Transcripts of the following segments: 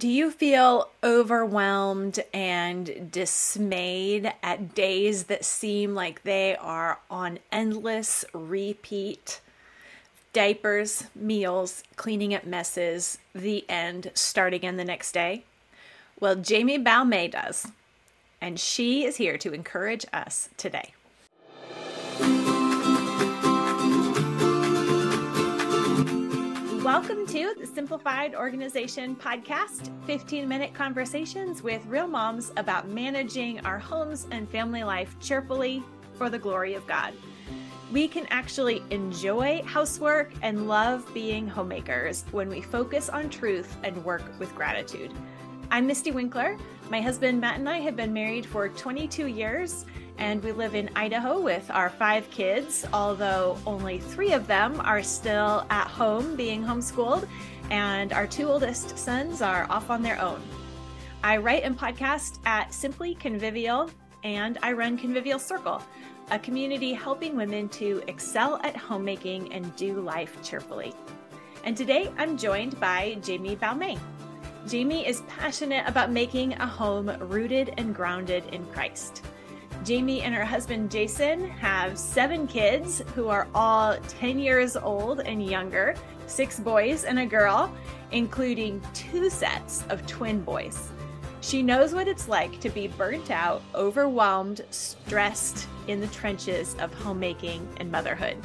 Do you feel overwhelmed and dismayed at days that seem like they are on endless repeat? Diapers, meals, cleaning up messes, the end, start again the next day? Well, Jami Balmet does, and she is here to encourage us today. Welcome to the Simplified Organization Podcast 15 minute conversations with real moms about managing our homes and family life cheerfully for the glory of God. We can actually enjoy housework and love being homemakers when we focus on truth and work with gratitude. I'm Mystie Winckler. My husband Matt and I have been married for 22 years and we live in Idaho with our five kids, although only three of them are still at home being homeschooled, and our two oldest sons are off on their own. I write and podcast at Simply Convivial, and I run Convivial Circle, a community helping women to excel at homemaking and do life cheerfully. And today I'm joined by Jami Balmet. Jami is passionate about making a home rooted and grounded in Christ. Jami and her husband Jason have seven kids who are all 10 years old and younger, six boys and a girl, including two sets of twin boys. She knows what it's like to be burnt out, overwhelmed, stressed in the trenches of homemaking and motherhood.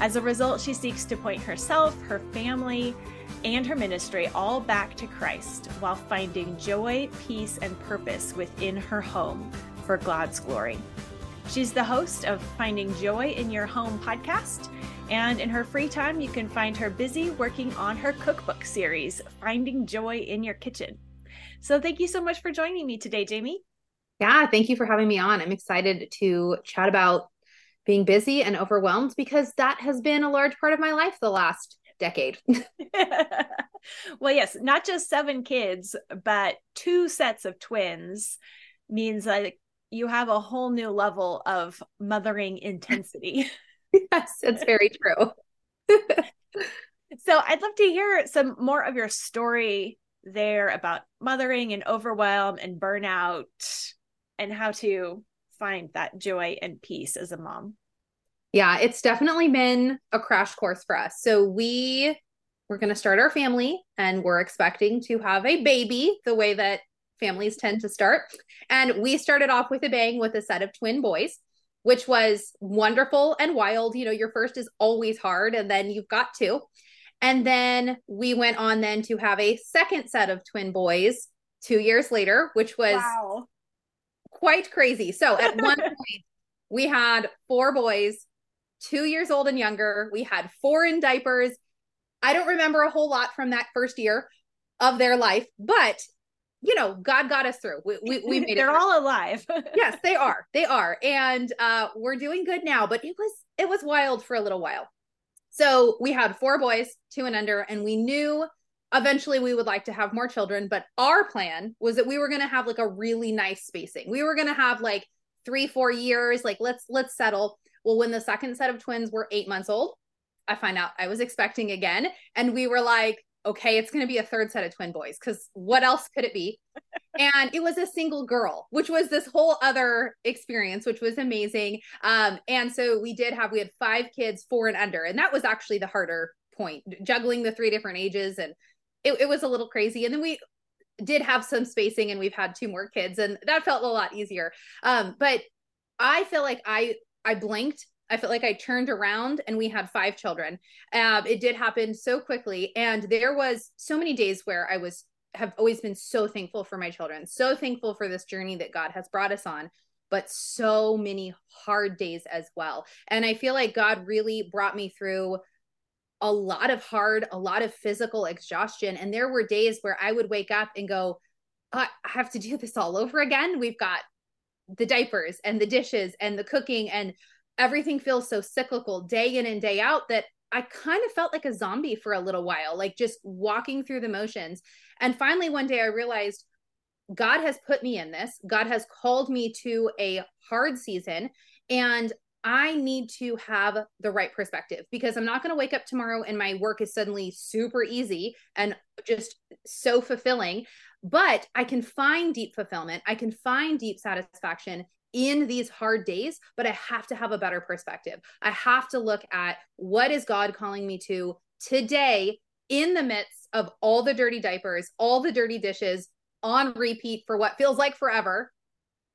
As a result, she seeks to point herself, her family, and her ministry all back to Christ while finding joy, peace, and purpose within her home for God's glory. She's the host of Finding Joy in Your Home podcast. And in her free time, you can find her busy working on her cookbook series, Finding Joy in Your Kitchen. So thank you so much for joining me today, Jami. Yeah, thank you for having me on. I'm excited to chat about being busy and overwhelmed because that has been a large part of my life the last decade. well, yes, not just seven kids, but two sets of twins means like you have a whole new level of mothering intensity. yes, it's very true. so I'd love to hear some more of your story there about mothering and overwhelm and burnout and how to find that joy and peace as a mom. Yeah, it's definitely been a crash course for us. So we we're going to start our family and we're expecting to have a baby the way that families tend to start. And we started off with a bang with a set of twin boys, which was wonderful and wild. You know, your first is always hard, and then you've got two. And then we went on then to have a second set of twin boys two years later, which was wow. quite crazy. So at one point, we had four boys, two years old and younger. We had four in diapers. I don't remember a whole lot from that first year of their life, but you know, God got us through. We, we, we made They're all alive. yes, they are. They are. And uh, we're doing good now, but it was, it was wild for a little while. So we had four boys, two and under, and we knew eventually we would like to have more children. But our plan was that we were going to have like a really nice spacing. We were going to have like three, four years, like let's, let's settle. Well, when the second set of twins were eight months old, I find out I was expecting again. And we were like, okay, it's going to be a third set of twin boys because what else could it be? and it was a single girl, which was this whole other experience, which was amazing. Um, and so we did have, we had five kids, four and under, and that was actually the harder point, juggling the three different ages. And it, it was a little crazy. And then we, did have some spacing and we've had two more kids and that felt a lot easier um but i feel like i i blinked I felt like I turned around and we had five children. Um, it did happen so quickly. And there was so many days where I was have always been so thankful for my children, so thankful for this journey that God has brought us on, but so many hard days as well. And I feel like God really brought me through a lot of hard, a lot of physical exhaustion. And there were days where I would wake up and go, I have to do this all over again. We've got the diapers and the dishes and the cooking and everything feels so cyclical day in and day out that I kind of felt like a zombie for a little while, like just walking through the motions. And finally, one day I realized God has put me in this. God has called me to a hard season. And I need to have the right perspective because I'm not going to wake up tomorrow and my work is suddenly super easy and just so fulfilling. But I can find deep fulfillment. I can find deep satisfaction in these hard days, but I have to have a better perspective. I have to look at what is God calling me to today in the midst of all the dirty diapers, all the dirty dishes on repeat for what feels like forever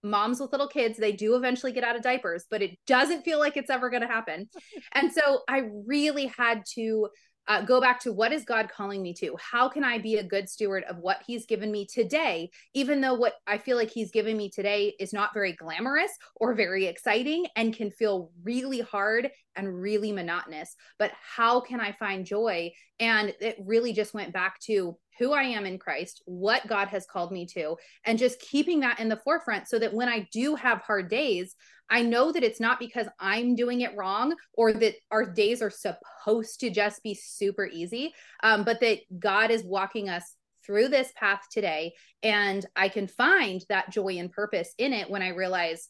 moms with little kids they do eventually get out of diapers but it doesn't feel like it's ever going to happen and so i really had to uh, go back to what is God calling me to? How can I be a good steward of what He's given me today, even though what I feel like He's given me today is not very glamorous or very exciting and can feel really hard and really monotonous? But how can I find joy? And it really just went back to who I am in Christ, what God has called me to, and just keeping that in the forefront so that when I do have hard days, I know that it's not because I'm doing it wrong or that our days are supposed to just be super easy, um, but that God is walking us through this path today. And I can find that joy and purpose in it when I realize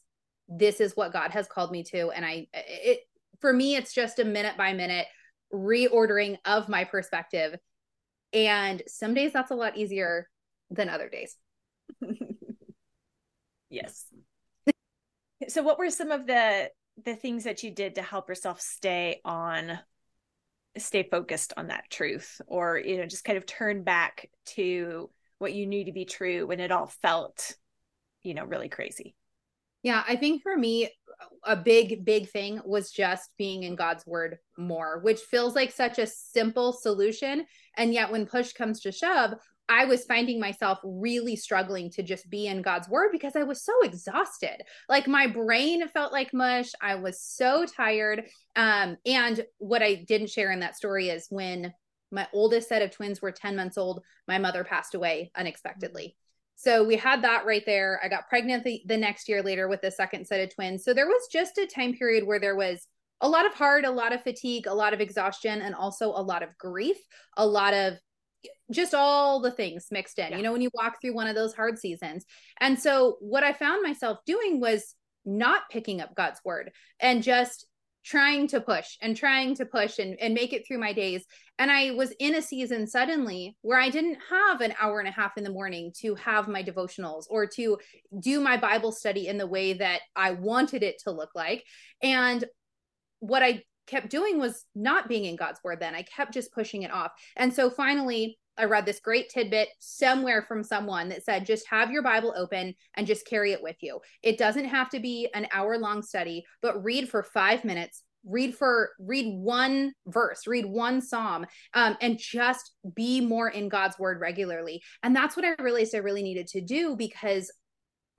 this is what God has called me to. And I, it, for me, it's just a minute by minute reordering of my perspective. And some days that's a lot easier than other days. yes so what were some of the the things that you did to help yourself stay on stay focused on that truth or you know just kind of turn back to what you knew to be true when it all felt you know really crazy yeah i think for me a big big thing was just being in god's word more which feels like such a simple solution and yet when push comes to shove I was finding myself really struggling to just be in God's word because I was so exhausted. Like my brain felt like mush. I was so tired. Um, and what I didn't share in that story is when my oldest set of twins were 10 months old, my mother passed away unexpectedly. So we had that right there. I got pregnant the, the next year later with the second set of twins. So there was just a time period where there was a lot of hard, a lot of fatigue, a lot of exhaustion, and also a lot of grief, a lot of just all the things mixed in, yeah. you know, when you walk through one of those hard seasons. And so what I found myself doing was not picking up God's word and just trying to push and trying to push and, and make it through my days. And I was in a season suddenly where I didn't have an hour and a half in the morning to have my devotionals or to do my Bible study in the way that I wanted it to look like. And what I kept doing was not being in God's word then. I kept just pushing it off. And so finally, I read this great tidbit somewhere from someone that said just have your Bible open and just carry it with you. It doesn't have to be an hour long study, but read for five minutes. Read for read one verse, read one psalm, um, and just be more in God's word regularly. And that's what I realized I really needed to do because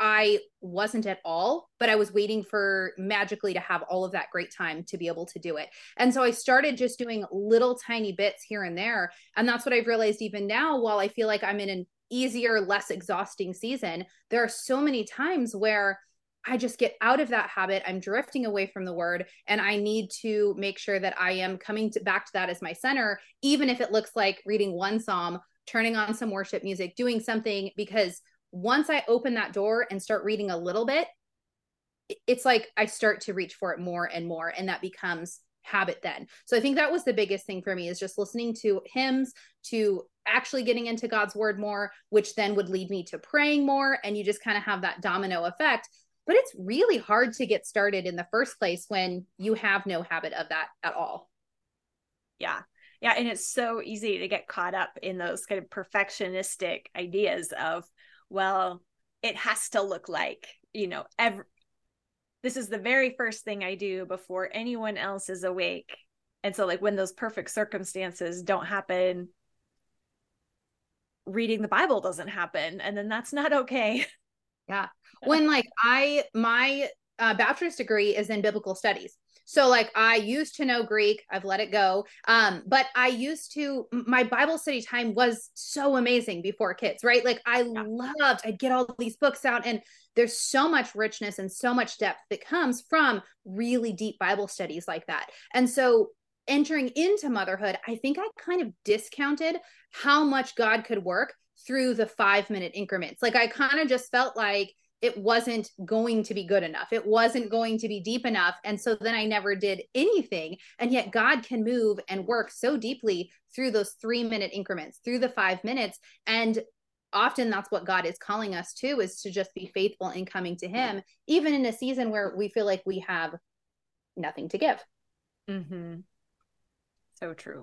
I wasn't at all, but I was waiting for magically to have all of that great time to be able to do it. And so I started just doing little tiny bits here and there. And that's what I've realized even now, while I feel like I'm in an easier, less exhausting season, there are so many times where I just get out of that habit. I'm drifting away from the word, and I need to make sure that I am coming to, back to that as my center, even if it looks like reading one psalm, turning on some worship music, doing something because once I open that door and start reading a little bit, it's like I start to reach for it more and more. And that becomes habit then. So I think that was the biggest thing for me is just listening to hymns, to actually getting into God's word more, which then would lead me to praying more. And you just kind of have that domino effect. But it's really hard to get started in the first place when you have no habit of that at all. Yeah. Yeah. And it's so easy to get caught up in those kind of perfectionistic ideas of, well, it has to look like, you know, every, this is the very first thing I do before anyone else is awake. And so, like, when those perfect circumstances don't happen, reading the Bible doesn't happen. And then that's not okay. Yeah. When, like, I, my uh, bachelor's degree is in biblical studies. So like I used to know Greek, I've let it go. Um, but I used to my Bible study time was so amazing before kids, right? Like I yeah. loved, I'd get all these books out and there's so much richness and so much depth that comes from really deep Bible studies like that. And so entering into motherhood, I think I kind of discounted how much God could work through the five minute increments. Like I kind of just felt like it wasn't going to be good enough. It wasn't going to be deep enough. And so then I never did anything. And yet God can move and work so deeply through those three minute increments, through the five minutes. And often that's what God is calling us to is to just be faithful in coming to Him, even in a season where we feel like we have nothing to give. Mm-hmm. So true.